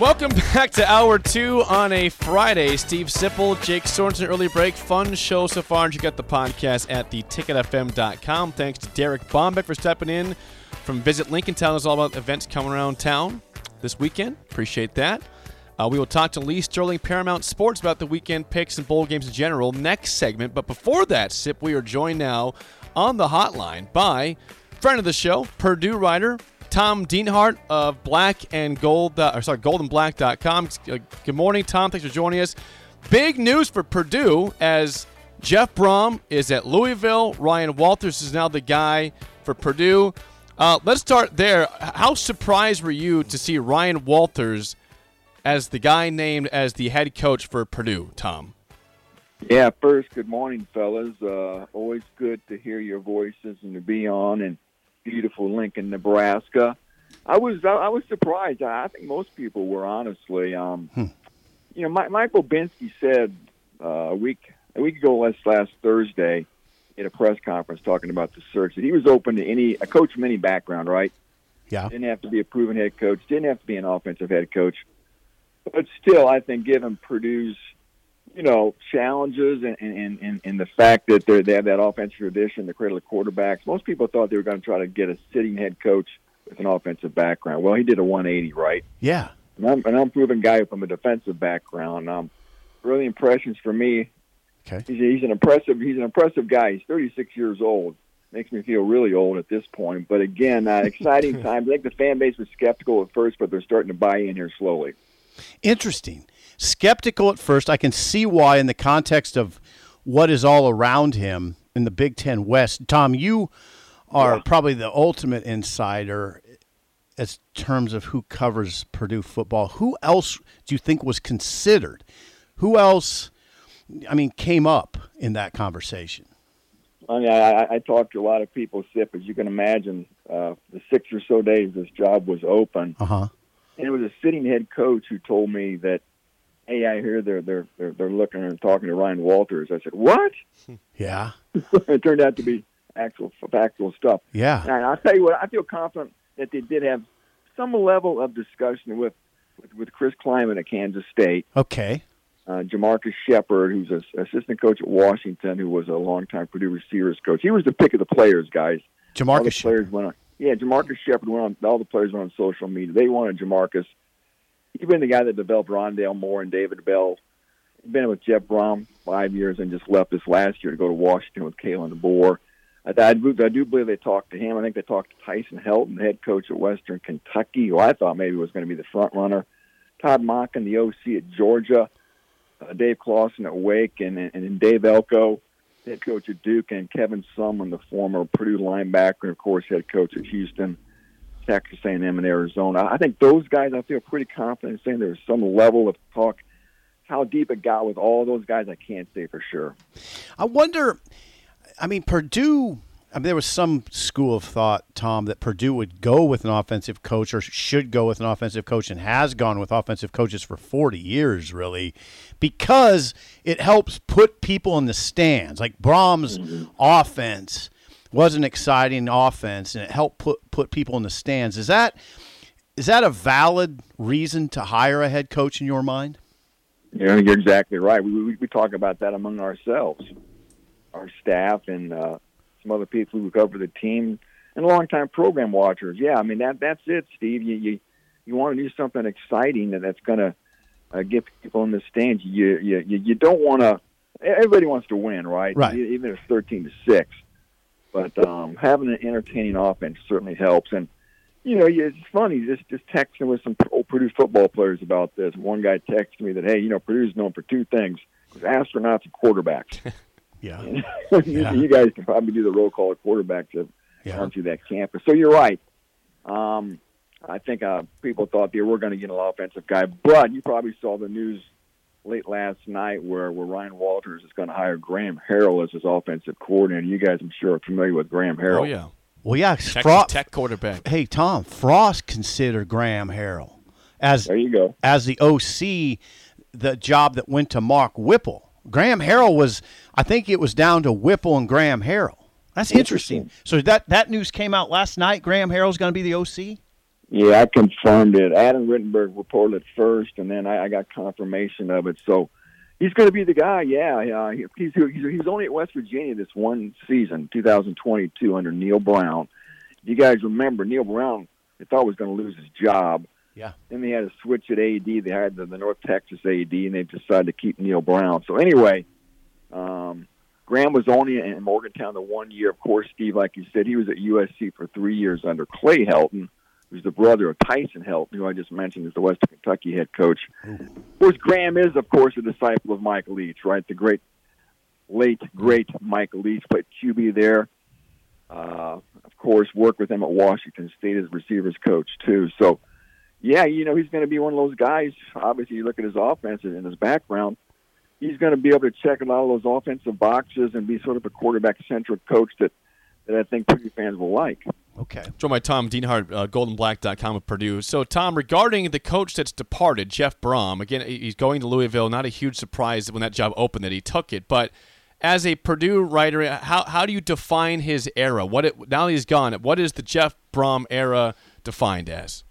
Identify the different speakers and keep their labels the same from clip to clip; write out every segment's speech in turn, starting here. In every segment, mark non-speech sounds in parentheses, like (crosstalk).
Speaker 1: Welcome back to hour two on a Friday. Steve Sipple, Jake Sorensen, early break. Fun show so far. And you got the podcast at theticketfm.com. Thanks to Derek Bombeck for stepping in from Visit Lincoln Town. It's all about events coming around town this weekend. Appreciate that. Uh, we will talk to Lee Sterling, Paramount Sports, about the weekend picks and bowl games in general next segment. But before that, Sip, we are joined now on the hotline by friend of the show, Purdue writer Tom Dienhart of Black and Gold, uh, or sorry, GoldandBlack.com. Uh, Good morning, Tom. Thanks for joining us. Big news for Purdue as Jeff Brohm is at Louisville. Ryan Walters is now the guy for Purdue. Uh, let's start there. How surprised were you to see Ryan Walters as the guy named as the head coach for Purdue, Tom?
Speaker 2: Yeah, first, good morning, fellas. Uh, always good to hear your voices and to be on in beautiful Lincoln, Nebraska. I was I, was surprised. I, think most people were honestly. Um, You know, My, Michael Bobinski said uh, a week a week ago last last Thursday at a press conference talking about the search that he was open to any a coach from any background, right?
Speaker 1: Yeah.
Speaker 2: Didn't have to be a proven head coach. Didn't have to be an offensive head coach. But still, I think given Purdue's, you know, challenges and and, and, and the fact that they they have that offensive tradition, the cradle of quarterbacks, most people thought they were going to try to get a sitting head coach with an offensive background. Well, he did a 180, right?
Speaker 1: Yeah.
Speaker 2: And I'm an unproven guy from a defensive background. Um, early impressions for me.
Speaker 1: Okay.
Speaker 2: He's, he's an impressive. He's an impressive guy. He's 36 years old. Makes me feel really old at this point. But again, uh, exciting (laughs) times. I think the fan base was skeptical at first, but they're starting to buy in here slowly.
Speaker 3: Interesting. Skeptical at first. I can see why in the context of what is all around him in the Big Ten West. Tom, you are
Speaker 2: Yeah.
Speaker 3: probably the ultimate insider as terms of who covers Purdue football. Who else do you think was considered? Who else, I mean, came up in that conversation?
Speaker 2: I mean, I, I- talked to a lot of people, Sip, as you can imagine, uh, the six or so days this job was open.
Speaker 3: Uh huh.
Speaker 2: And it was a sitting head coach who told me that, hey, I hear they're, they're, they're, they're looking and talking to Ryan Walters. I said, what? (laughs)
Speaker 3: Yeah. (laughs)
Speaker 2: it turned out to be actual factual stuff.
Speaker 3: Yeah.
Speaker 2: And I'll tell you what, I feel confident that they did have some level of discussion with, with, with Chris Klieman at Kansas State.
Speaker 3: Okay.
Speaker 2: uh, Jamarcus Shephard, who's an assistant coach at Washington, who was a longtime Purdue receivers coach. He was the pick of the players, guys. all the
Speaker 3: Jamarcus.
Speaker 2: players went on. Yeah, Jamarcus Shephard went on. All the players went on social media. They wanted Jamarcus. He's been the guy that developed Rondale Moore and David Bell. He's been with Jeff Brohm five years and just left this last year to go to Washington with Kalen DeBoer. I, I, I do believe they talked to him. I think they talked to Tyson Helton, the head coach at Western Kentucky, who I thought maybe was going to be the front runner. Todd Monken, the OC at Georgia uh, Dave Clawson at Wake, and and then Dave Elko, head coach at Duke, and Kevin Sumlin, the former Purdue linebacker, and of course head coach at Houston, Texas A&M, and Arizona. I think those guys, I feel pretty confident in saying there's some level of talk. How deep it got with all those guys, I can't say for sure.
Speaker 3: I wonder. I mean, Purdue. I mean, there was some school of thought, Tom, that Purdue would go with an offensive coach or should go with an offensive coach and has gone with offensive coaches for 40 years, really, because it helps put people in the stands. Like Brohm's mm-hmm. offense was an exciting offense, and it helped put put people in the stands. Is that is that a valid reason to hire a head coach in your mind?
Speaker 2: Know, you're exactly right. We, we we talk about that among ourselves, our staff, and uh, some other people who cover the team, and longtime program watchers. Yeah, I mean that that's it, Steve. You you, you want to do something exciting and that's going to uh, get people in the stands. You you you, you don't want to. Everybody wants to win, right?
Speaker 3: Right.
Speaker 2: Even if it's thirteen to six, but um, having an entertaining offense certainly helps. And you know, it's funny. Just just texting with some old Purdue football players about this. One guy texted me that, hey, you know, Purdue's known for two things: astronauts and quarterbacks. (laughs)
Speaker 3: Yeah. (laughs)
Speaker 2: you,
Speaker 3: Yeah.
Speaker 2: you guys can probably do the roll call of quarterbacks that
Speaker 3: Yeah.
Speaker 2: through that campus. So you're right. Um, I think uh, people thought they were going to get an offensive guy, but you probably saw the news late last night where, where Ryan Walters is going to hire Graham Harrell as his offensive coordinator. You guys, I'm sure, are familiar with Graham Harrell.
Speaker 1: Oh yeah,
Speaker 3: Well, yeah.
Speaker 1: Texas
Speaker 3: Fro-
Speaker 1: Tech quarterback.
Speaker 3: Hey, Tom. Frost considered Graham Harrell as
Speaker 2: There you go.
Speaker 3: as the OC, the job that went to Mark Whipple. Graham Harrell was, I think it was down to Whipple and Graham Harrell. That's interesting.
Speaker 2: Interesting.
Speaker 3: So that that news came out last night. Graham Harrell's going to be the OC.
Speaker 2: Yeah, I confirmed it. Adam Rittenberg reported it first, and then I, I got confirmation of it. So he's going to be the guy. Yeah, yeah. he's, he's he's only at West Virginia this one season, 2022, under Neal Brown. You guys remember Neal Brown? They thought was going to lose his job.
Speaker 3: Yeah.
Speaker 2: Then they had to switch at AD. They had the, the North Texas AD, and they decided to keep Neal Brown. So anyway, um, Graham was only in Morgantown the one year. Of course, Steve, like you said, he was at USC for three years under Clay Helton, who's the brother of Tyson Helton, who I just mentioned is the Western Kentucky head coach. Of course, Graham is, of course, a disciple of Michael Leach, right? The great, late, great Michael Leach played QB there. Uh, of course, worked with him at Washington State as receivers coach too. So, yeah, you know, he's going to be one of those guys. Obviously, you look at his offense and his background. He's going to be able to check a lot of those offensive boxes and be sort of a quarterback-centric coach that, that I think Purdue fans will like.
Speaker 3: Okay.
Speaker 1: Joined by Tom Dienhart, uh, GoldandBlack.com of Purdue. So, Tom, regarding the coach that's departed, Jeff Brohm, again, he's going to Louisville. Not a huge surprise when that job opened that he took it. But as a Purdue writer, how, how do you define his era? What it, Now that he's gone, what is the Jeff Brohm era defined as?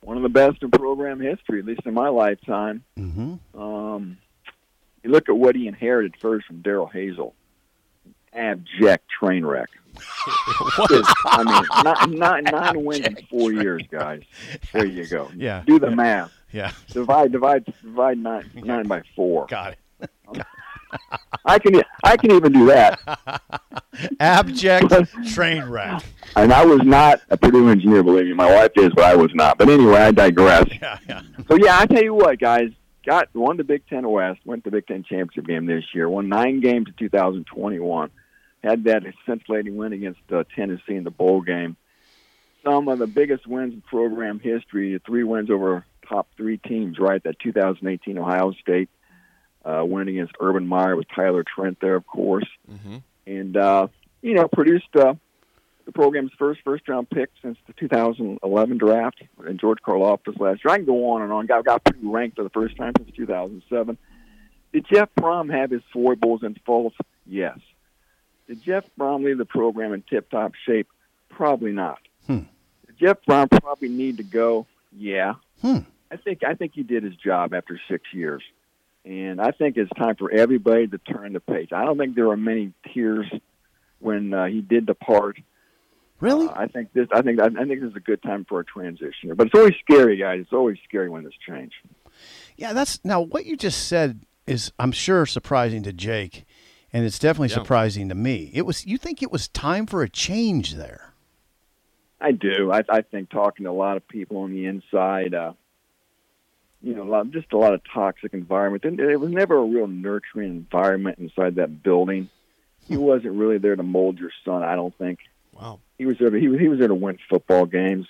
Speaker 2: One of the best in program history, at least in my lifetime.
Speaker 3: Mm-hmm.
Speaker 2: Um, you look at what he inherited first from Darrell Hazell. Abject train wreck. (laughs) I mean, not nine wins in four years, guys. There you go. (laughs)
Speaker 3: Yeah.
Speaker 2: Do the math.
Speaker 3: Yeah.
Speaker 2: Divide, divide, divide nine, nine by four.
Speaker 3: Got it. (laughs)
Speaker 2: I can, I can even do that.
Speaker 3: Abject train wreck.
Speaker 2: And I was not a Purdue engineer, believe me. My wife is, but I was not. But anyway, I digress.
Speaker 3: Yeah, yeah.
Speaker 2: So yeah, I tell you what, guys, got won the Big Ten West, went to the Big Ten championship game this year, won nine games in 2021, had that scintillating win against uh, Tennessee in the bowl game. Some of the biggest wins in program history, three wins over top three teams, right? That 2018 Ohio State uh, win against Urban Meyer with Tyler Trent there, of course,
Speaker 1: Mm-hmm.
Speaker 2: and uh, you know produced uh, the program's first first round pick since the 2011 draft, and George Karlaftis last year. I can go on and on. Got got pretty ranked for the first time since 2007. Did Jeff Brohm have his foibles and faults? Yes. Did Jeff Brohm leave the program in tip top shape? Probably not.
Speaker 3: Hmm.
Speaker 2: Did Jeff Brohm probably need to go? Yeah.
Speaker 3: Hmm.
Speaker 2: I think I think he did his job after six years, and I think it's time for everybody to turn the page. I don't think there are many tears when uh, he did depart.
Speaker 3: Really?
Speaker 2: Uh, I think this. I think. I think this is a good time for a transition. But it's always scary, guys. It's always scary when there's change.
Speaker 3: Yeah, that's now what you just said is I'm sure surprising to Jake, and it's definitely
Speaker 1: Yeah.
Speaker 3: surprising to me. It was you think it was time for a change there.
Speaker 2: I do. I, I think talking to a lot of people on the inside, uh, you know, a lot, just a lot of toxic environment. And it was never a real nurturing environment inside that building. He wasn't really there to mold your son. I don't think
Speaker 1: Wow.
Speaker 2: he was there. To, he was he was there to win football games,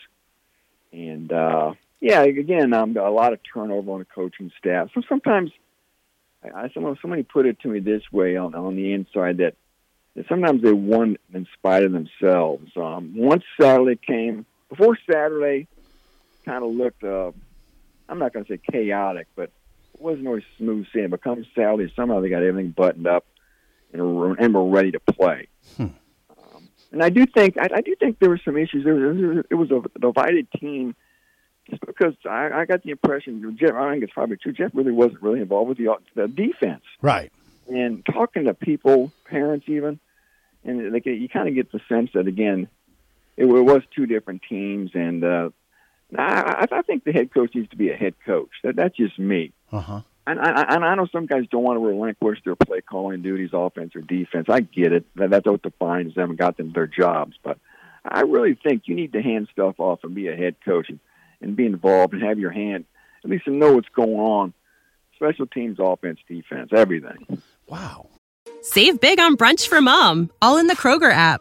Speaker 2: and uh, yeah, again, um, a lot of turnover on the coaching staff. So sometimes, I, someone somebody put it to me this way on on the inside that, that sometimes they won in spite of themselves. Um, once Saturday came, before Saturday, kind of looked. Uh, I'm not going to say chaotic, but it wasn't always smooth sailing. But come Saturday, somehow they got everything buttoned up and were, and were ready to play. Um, and I do think I, I do think there were some issues. There was, it was a divided team just because I, I got the impression Jeff. I think it's probably true. Jeff really wasn't really involved with the, the defense.
Speaker 3: Right.
Speaker 2: And talking to people, parents even, and like you kind of get the sense that again, it, it was two different teams, and uh, I, I think the head coach needs to be a head coach. That that's just me.
Speaker 3: Uh huh.
Speaker 2: And I, and I know some guys don't want to relinquish their play calling duties, offense or defense. I get it. That, that's what defines them and got them their jobs. But I really think you need to hand stuff off and be a head coach and, and be involved and have your hand at least to know what's going on. Special teams, offense, defense, everything.
Speaker 3: Wow.
Speaker 4: Save big on brunch for mom, all in the Kroger app.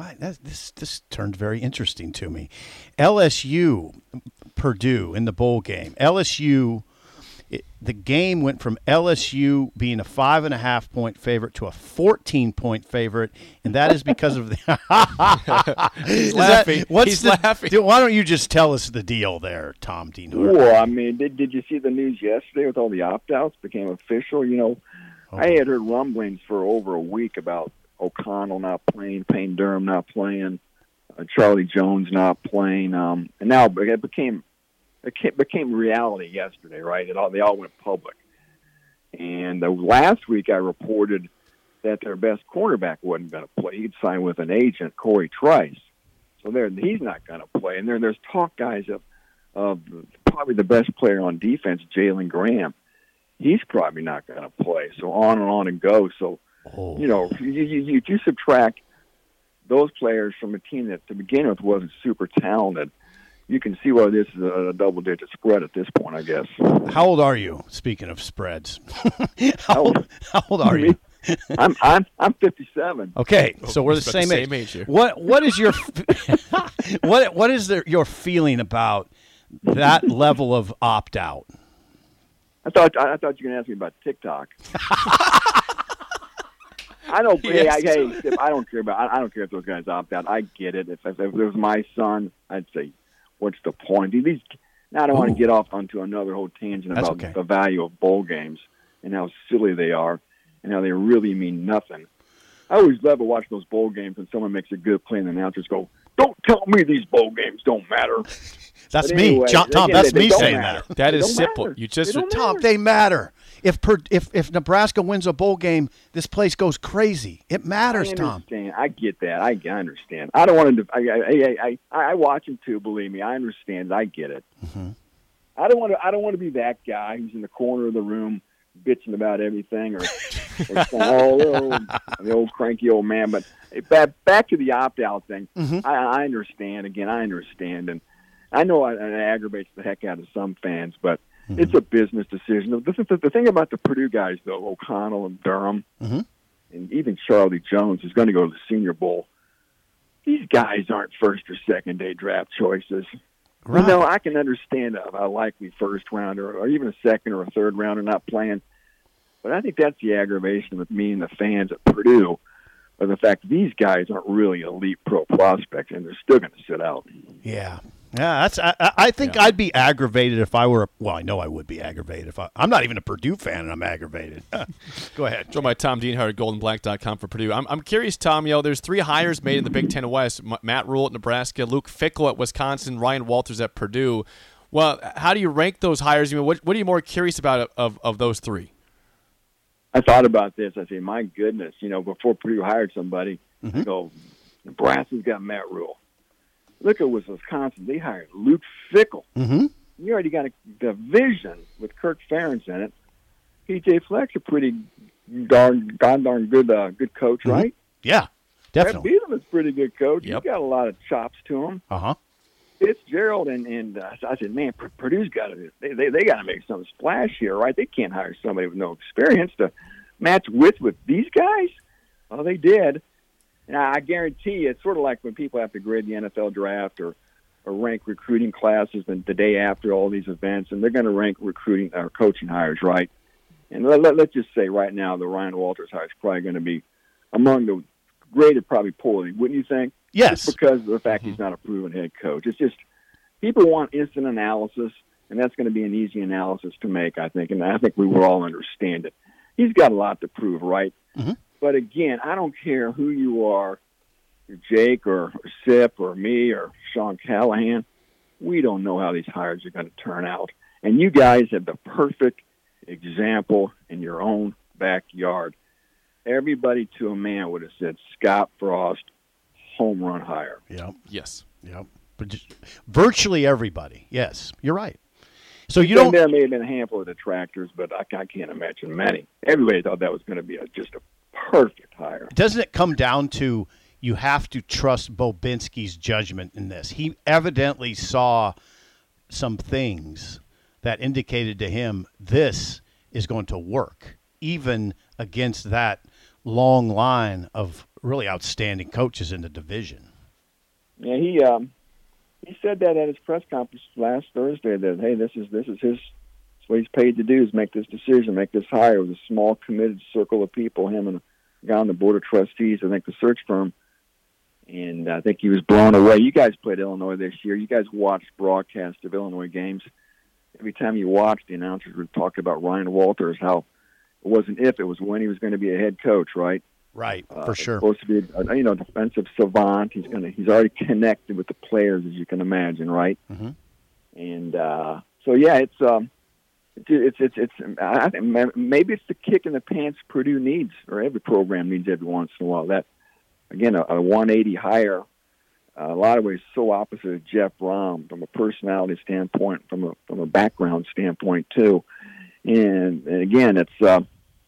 Speaker 3: Wow, that, this this turned very interesting to me. LSU, Purdue in the bowl game. LSU, it, the game went from LSU being a five and a half point favorite to a fourteen point favorite, and that is because of the. (laughs)
Speaker 1: He's
Speaker 3: Is that- what's
Speaker 1: He's
Speaker 3: the-
Speaker 1: laughing.
Speaker 3: dude, why don't you just tell us the deal there, Tom Dean?
Speaker 2: Well, I mean, did did you see the news yesterday with all the opt outs became official? You know, I oh. had heard rumblings for over a week about O'Connell not playing, Payne Durham not playing, uh, Charlie Jones not playing, um, and now it became it ca- became reality yesterday. Right? It all they all went public. And uh, last week I reported that their best cornerback wasn't going to play. He'd signed with an agent, Corey Trice. So there, he's not going to play. And there, there's talk, guys, of of probably the best player on defense, Jalen Graham. He's probably not going to play. So on and on and go. So
Speaker 3: Oh.
Speaker 2: you know, you, you, you, you subtract those players from a team that to begin with wasn't super talented. You can see why this is a double-digit spread at this point, I guess.
Speaker 3: How old are you? Speaking of spreads, (laughs) how, old, how old are (laughs) you?
Speaker 2: I'm I'm I'm 57.
Speaker 3: Okay, oh, so we're the
Speaker 1: about the
Speaker 3: same,
Speaker 1: same age here.
Speaker 3: What what is your (laughs) what what is the, your feeling about that level of opt out?
Speaker 2: I thought I thought you were going to ask me about TikTok. I don't. (laughs) Hey, I, hey, Skip, I don't care about. I, I don't care if those guys opt out. I get it. If, if, if it was my son, I'd say, "What's the point?" These. Now I don't want to get off onto another whole tangent
Speaker 3: That's
Speaker 2: about
Speaker 3: okay.
Speaker 2: the value of bowl games and how silly they are and how they really mean nothing. I always love to watch those bowl games when someone makes a good play and the announcers go, "Don't tell me these bowl games don't matter." (laughs)
Speaker 3: That's
Speaker 2: But
Speaker 3: me, John, Tom.
Speaker 2: again,
Speaker 3: That's me saying
Speaker 2: matter.
Speaker 3: that.
Speaker 1: That is simple.
Speaker 2: matter.
Speaker 1: You just
Speaker 2: They
Speaker 3: Tom,
Speaker 2: matter.
Speaker 3: they matter. If per, if if Nebraska wins a bowl game, this place goes crazy. It matters,
Speaker 2: I
Speaker 3: Tom.
Speaker 2: understand. I get that. I, I understand. I don't want to. I, I, I, I, I watch him too. Believe me, I understand. I get it.
Speaker 3: Mm-hmm.
Speaker 2: I don't want to. I don't want to be that guy who's in the corner of the room bitching about everything or, or (laughs) saying, oh, oh, the old cranky old man. But back back to the opt out thing.
Speaker 3: Mm-hmm.
Speaker 2: I, I understand. Again, I understand, and I know it, it aggravates the heck out of some fans, but.
Speaker 3: Mm-hmm.
Speaker 2: It's a business decision. The, the, the thing about the Purdue guys, though, O'Connell and Durham,
Speaker 3: Mhm.
Speaker 2: and even Charlie Jones is going to go to the Senior Bowl. These guys aren't first or second day draft choices.
Speaker 3: Right.
Speaker 2: You know, I can understand a, a likely first rounder or even a second or a third rounder not playing, but I think that's the aggravation with me and the fans at Purdue, of the fact these guys aren't really elite pro prospects and they're still going to sit out.
Speaker 3: Yeah. Yeah, that's. I, I- I think I'd be aggravated if I were. A, well, I know I would be aggravated if I. I'm not even a Purdue fan, and I'm aggravated. (laughs) Go ahead.
Speaker 1: Joined by Tom Dienhart at GoldandBlack.com for Purdue. I'm, I'm curious, Tom. You know, there's three hires made in the Big Ten West: M- Matt Rhule at Nebraska, Luke Fickell at Wisconsin, Ryan Walters at Purdue. Well, how do you rank those hires? I mean, what, what are you more curious about of, of those three?
Speaker 2: I thought about this. I say, my goodness, you know, before Purdue hired somebody, mm-hmm. I go, Nebraska's got Matt Rhule. Look at Wisconsin. They hired Luke Fickell.
Speaker 3: Mm-hmm.
Speaker 2: You already got a division with Kirk Ferentz in it. PJ Fleck's a pretty darn, darn, darn good, uh, good coach, right?
Speaker 3: Yeah, definitely.
Speaker 2: Bielema is a pretty good coach.
Speaker 1: Yep.
Speaker 2: He's got a lot of chops to him.
Speaker 3: Uh huh.
Speaker 2: Fitzgerald and and uh, I said, man, Purdue's got to they they, they got to make some splash here, right? They can't hire somebody with no experience to match with with these guys. Well, they did, and I, I guarantee you, it's sort of like when people have to grade the NFL draft or or rank recruiting classes the, the day after all these events, and they're going to rank recruiting or coaching hires, right? And let, let, let's just say right now, the Ryan Walters hire is probably going to be among the graded probably poorly, wouldn't you think?
Speaker 3: Yes.
Speaker 2: Just because of the fact he's not a proven head coach. It's just people want instant analysis, and that's going to be an easy analysis to make, I think. And I think we will all understand it. He's got a lot to prove, right?
Speaker 3: Mhm.
Speaker 2: But again, I don't care who you are, Jake or, or Sip or me or Sean Callahan. We don't know how these hires are going to turn out. And you guys have the perfect example in your own backyard. Everybody to a man would have said Scott Frost, home run hire.
Speaker 3: Yep.
Speaker 1: Yes.
Speaker 3: Yep. But just, virtually everybody. Yes, you're right. So you
Speaker 2: Then
Speaker 3: don't.
Speaker 2: There may have been a handful of detractors, but I, I can't imagine many. Everybody thought that was going to be a, just a perfect hire.
Speaker 3: Doesn't it come down to you have to trust Bobinski's judgment in this? He evidently saw some things that indicated to him this is going to work, even against that long line of really outstanding coaches in the division.
Speaker 2: Yeah, he um, he said that at his press conference last Thursday that hey, this is this is his what he's paid to do is make this decision, make this hire with a small committed circle of people, him and a guy on the board of trustees, I think the search firm. And I think he was blown away. You guys played Illinois this year. You guys watched broadcasts of Illinois games. Every time you watched, the announcers would talk about Ryan Walters, how it wasn't if, it was when he was going to be a head coach, right?
Speaker 3: Right,
Speaker 2: Uh,
Speaker 3: for sure.
Speaker 2: Supposed to be, a, you know, defensive savant. He's gonna. He's already connected with the players, as you can imagine, right?
Speaker 3: Mhm.
Speaker 2: And uh, so, yeah, it's um, it's it's it's. I think maybe it's the kick in the pants Purdue needs, or every program needs every once in a while. That again, a, a 180 hire. Uh, a lot of ways, so opposite of Jeff Brohm from a personality standpoint, from a from a background standpoint too. And, and again, it's. Uh,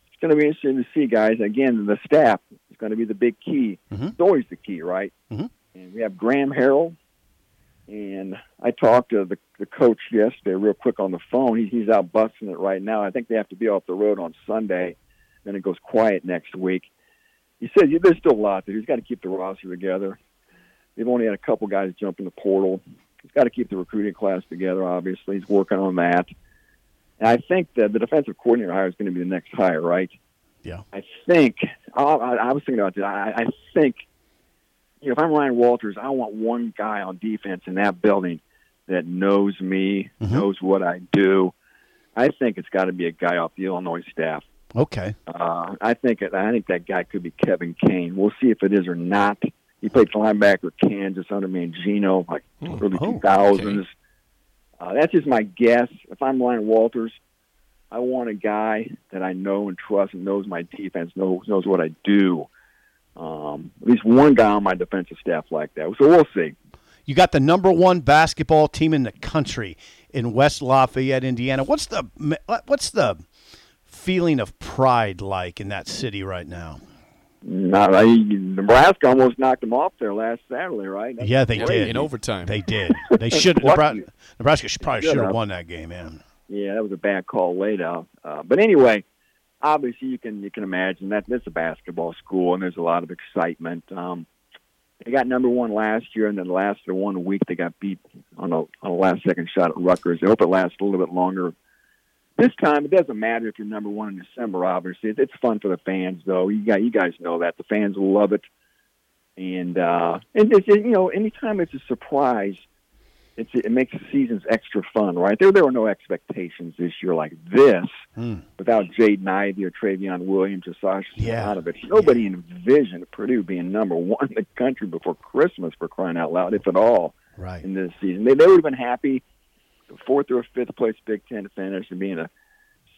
Speaker 2: it's going to be interesting to see, guys. Again, the staff is going to be the big key.
Speaker 3: Mhm.
Speaker 2: It's always the key, right?
Speaker 3: Mhm.
Speaker 2: And we have Graham Harrell, and I talked to the, the coach yesterday, real quick on the phone. He, he's out busting it right now. I think they have to be off the road on Sunday. Then it goes quiet next week. He says yeah, there's still a lot there. He's got to keep the roster together. They've only had a couple guys jump in the portal. He's got to keep the recruiting class together. Obviously, he's working on that. And I think that the defensive coordinator hire is going to be the next hire, right?
Speaker 3: Yeah.
Speaker 2: I think I, I I was thinking about that. I, I think you know if I'm Ryan Walters, I want one guy on defense in that building that knows me,
Speaker 3: Mhm.
Speaker 2: knows what I do. I think it's got to be a guy off the Illinois staff.
Speaker 3: Okay.
Speaker 2: Uh, I think it, I think that guy could be Kevin Kane. We'll see if it is or not. He played linebacker Kansas under Mangino, like early
Speaker 3: Oh,
Speaker 2: two thousands. Uh, that's just my guess. If I'm Ryan Walters, I want a guy that I know and trust and knows my defense, knows knows what I do. Um, at least one guy on my defensive staff like that. So we'll see.
Speaker 3: You got the number one basketball team in the country in West Lafayette, Indiana. What's the what's the feeling of pride like in that city right now?
Speaker 2: Not, I, Nebraska almost knocked them off there last Saturday, right? That's
Speaker 3: Yeah, they
Speaker 1: Yeah,
Speaker 3: did
Speaker 1: in overtime.
Speaker 3: They did. (laughs) They should. Nebraska, Nebraska should, probably
Speaker 2: Should
Speaker 3: should have
Speaker 2: have.
Speaker 3: won that game, man.
Speaker 2: Yeah, that was a bad call late out. Uh, but anyway, obviously you can you can imagine that it's a basketball school and there's a lot of excitement. Um, they got number one last year, and then the last one week they got beat on a on a last second shot at Rutgers. I hope it lasts a little bit longer. This time, it doesn't matter if you're number one in December. Obviously, It- it's fun for the fans, though. You got you guys know that the fans will love it, and uh, and it's, you know anytime it's a surprise, it's, it makes the seasons extra fun, right? There, there were no expectations this year like this
Speaker 3: Hmm.
Speaker 2: without Jaden Ivey or Trevion Williams or Sasha
Speaker 3: Yeah.
Speaker 2: it. Nobody envisioned Purdue being number one in the country before Christmas for crying out loud, if at all,
Speaker 3: Right.
Speaker 2: in this season. They, they would have been happy fourth or fifth place Big Ten finish and being a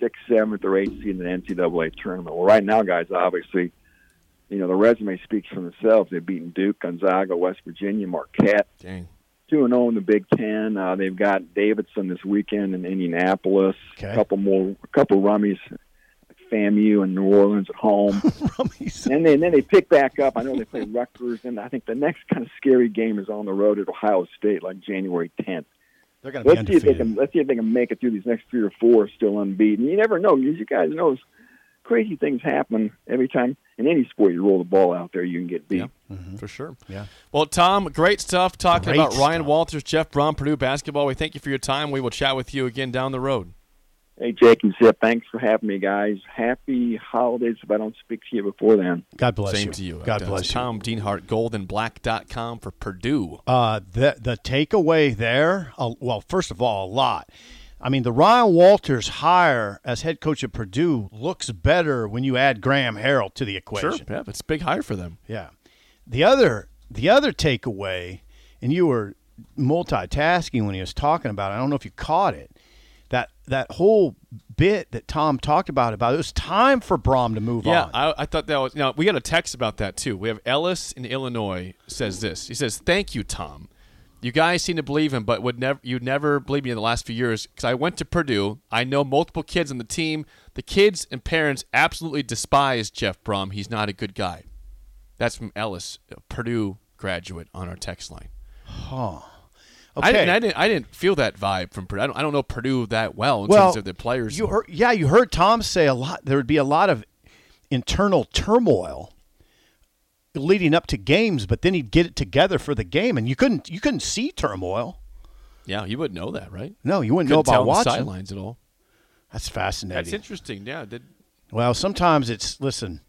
Speaker 2: sixth, seventh, or eighth seed in the NCAA tournament. Well, right now, guys, obviously, you know the resume speaks for themselves. They've beaten Duke, Gonzaga, West Virginia, Marquette
Speaker 1: Dang.
Speaker 2: Two and zero in the Big Ten. Uh, they've got Davidson this weekend in Indianapolis.
Speaker 3: Okay.
Speaker 2: A couple more, a couple rummies, FAMU and New Orleans at home, (laughs)
Speaker 3: Rummies.
Speaker 2: and then then they pick back up. I know they play Rutgers, and I think the next kind of scary game is on the road at Ohio State, like January tenth.
Speaker 3: They're going to be
Speaker 2: Let's see if they can. Let's see if they can make it through these next three or four still unbeaten. You never know. You guys know, crazy things happen every time in any sport. You roll the ball out there, you can get beat.
Speaker 1: Yeah, for sure.
Speaker 3: Yeah.
Speaker 1: Well, Tom, great stuff talking
Speaker 3: Great
Speaker 1: about Ryan
Speaker 3: stuff.
Speaker 1: Walters, Jeff Brohm, Purdue basketball. We thank you for your time. We will chat with you again down the road.
Speaker 2: Hey, Jake and Zip, thanks for having me, guys. Happy holidays if I don't speak to you before then.
Speaker 3: God bless
Speaker 1: Same
Speaker 3: you.
Speaker 1: to you.
Speaker 3: God
Speaker 1: That's
Speaker 3: bless you.
Speaker 1: Tom Dienhart, GoldandBlack.com for Purdue.
Speaker 3: Uh, the the takeaway there, uh, well, first of all, a lot. I mean, the Ryan Walters hire as head coach at Purdue looks better when you add Graham Harrell to the equation.
Speaker 1: Sure. Yeah, it's a big hire for them.
Speaker 3: Yeah. The other the other takeaway, and you were multitasking when he was talking about it. I don't know if you caught it. That that whole bit that Tom talked about about it was time for Brohm to move
Speaker 1: Yeah,
Speaker 3: on.
Speaker 1: I, I thought that was. You know, we got a text about that too. We have Ellis in Illinois says this. He says, "Thank you, Tom. You guys seem to believe him, but would never you'd never believe me in the last few years because I went to Purdue. I know multiple kids on the team. The kids and parents absolutely despise Jeff Brohm. He's not a good guy." That's from Ellis, a Purdue graduate, on our text line.
Speaker 3: okay.
Speaker 1: I didn't, I didn't. I didn't feel that vibe from Purdue. I don't, I don't know Purdue that well in
Speaker 3: well,
Speaker 1: terms of the players.
Speaker 3: You heard, yeah, you heard Tom say a lot. There would be a lot of internal turmoil leading up to games, but then he'd get it together for the game, and you couldn't you couldn't see turmoil.
Speaker 1: yeah, you wouldn't know that, right?
Speaker 3: No, you wouldn't
Speaker 1: Couldn't
Speaker 3: know about
Speaker 1: on
Speaker 3: watching.
Speaker 1: sidelines at all.
Speaker 3: That's fascinating.
Speaker 1: That's interesting. Yeah, did,
Speaker 3: Well, sometimes it's listen,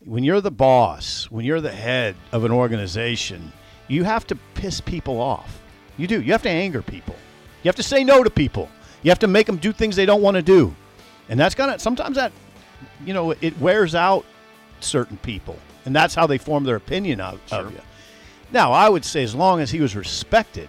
Speaker 3: when you're the boss, when you're the head of an organization, you have to piss people off. You do. You have to anger people. You have to say no to people. You have to make them do things they don't want to do. And that's gonna sometimes that you know, it wears out certain people. And that's how they form their opinion of, of you. Now, I would say as long as he was respected,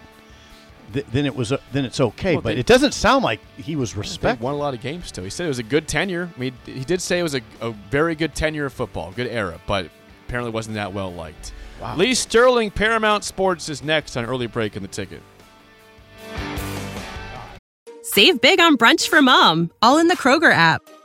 Speaker 3: th- then it was uh, then it's okay.
Speaker 1: Well,
Speaker 3: but
Speaker 1: they-
Speaker 3: it doesn't sound like he was
Speaker 1: They
Speaker 3: respected.
Speaker 1: won a lot of games still. He said it was a good tenure. I mean, he did say it was a, a very good tenure of football, good era, but apparently wasn't that well liked.
Speaker 3: Wow.
Speaker 1: Lee Sterling, Paramount Sports is next on early break in the ticket.
Speaker 4: Save big on brunch for mom, all in the Kroger app.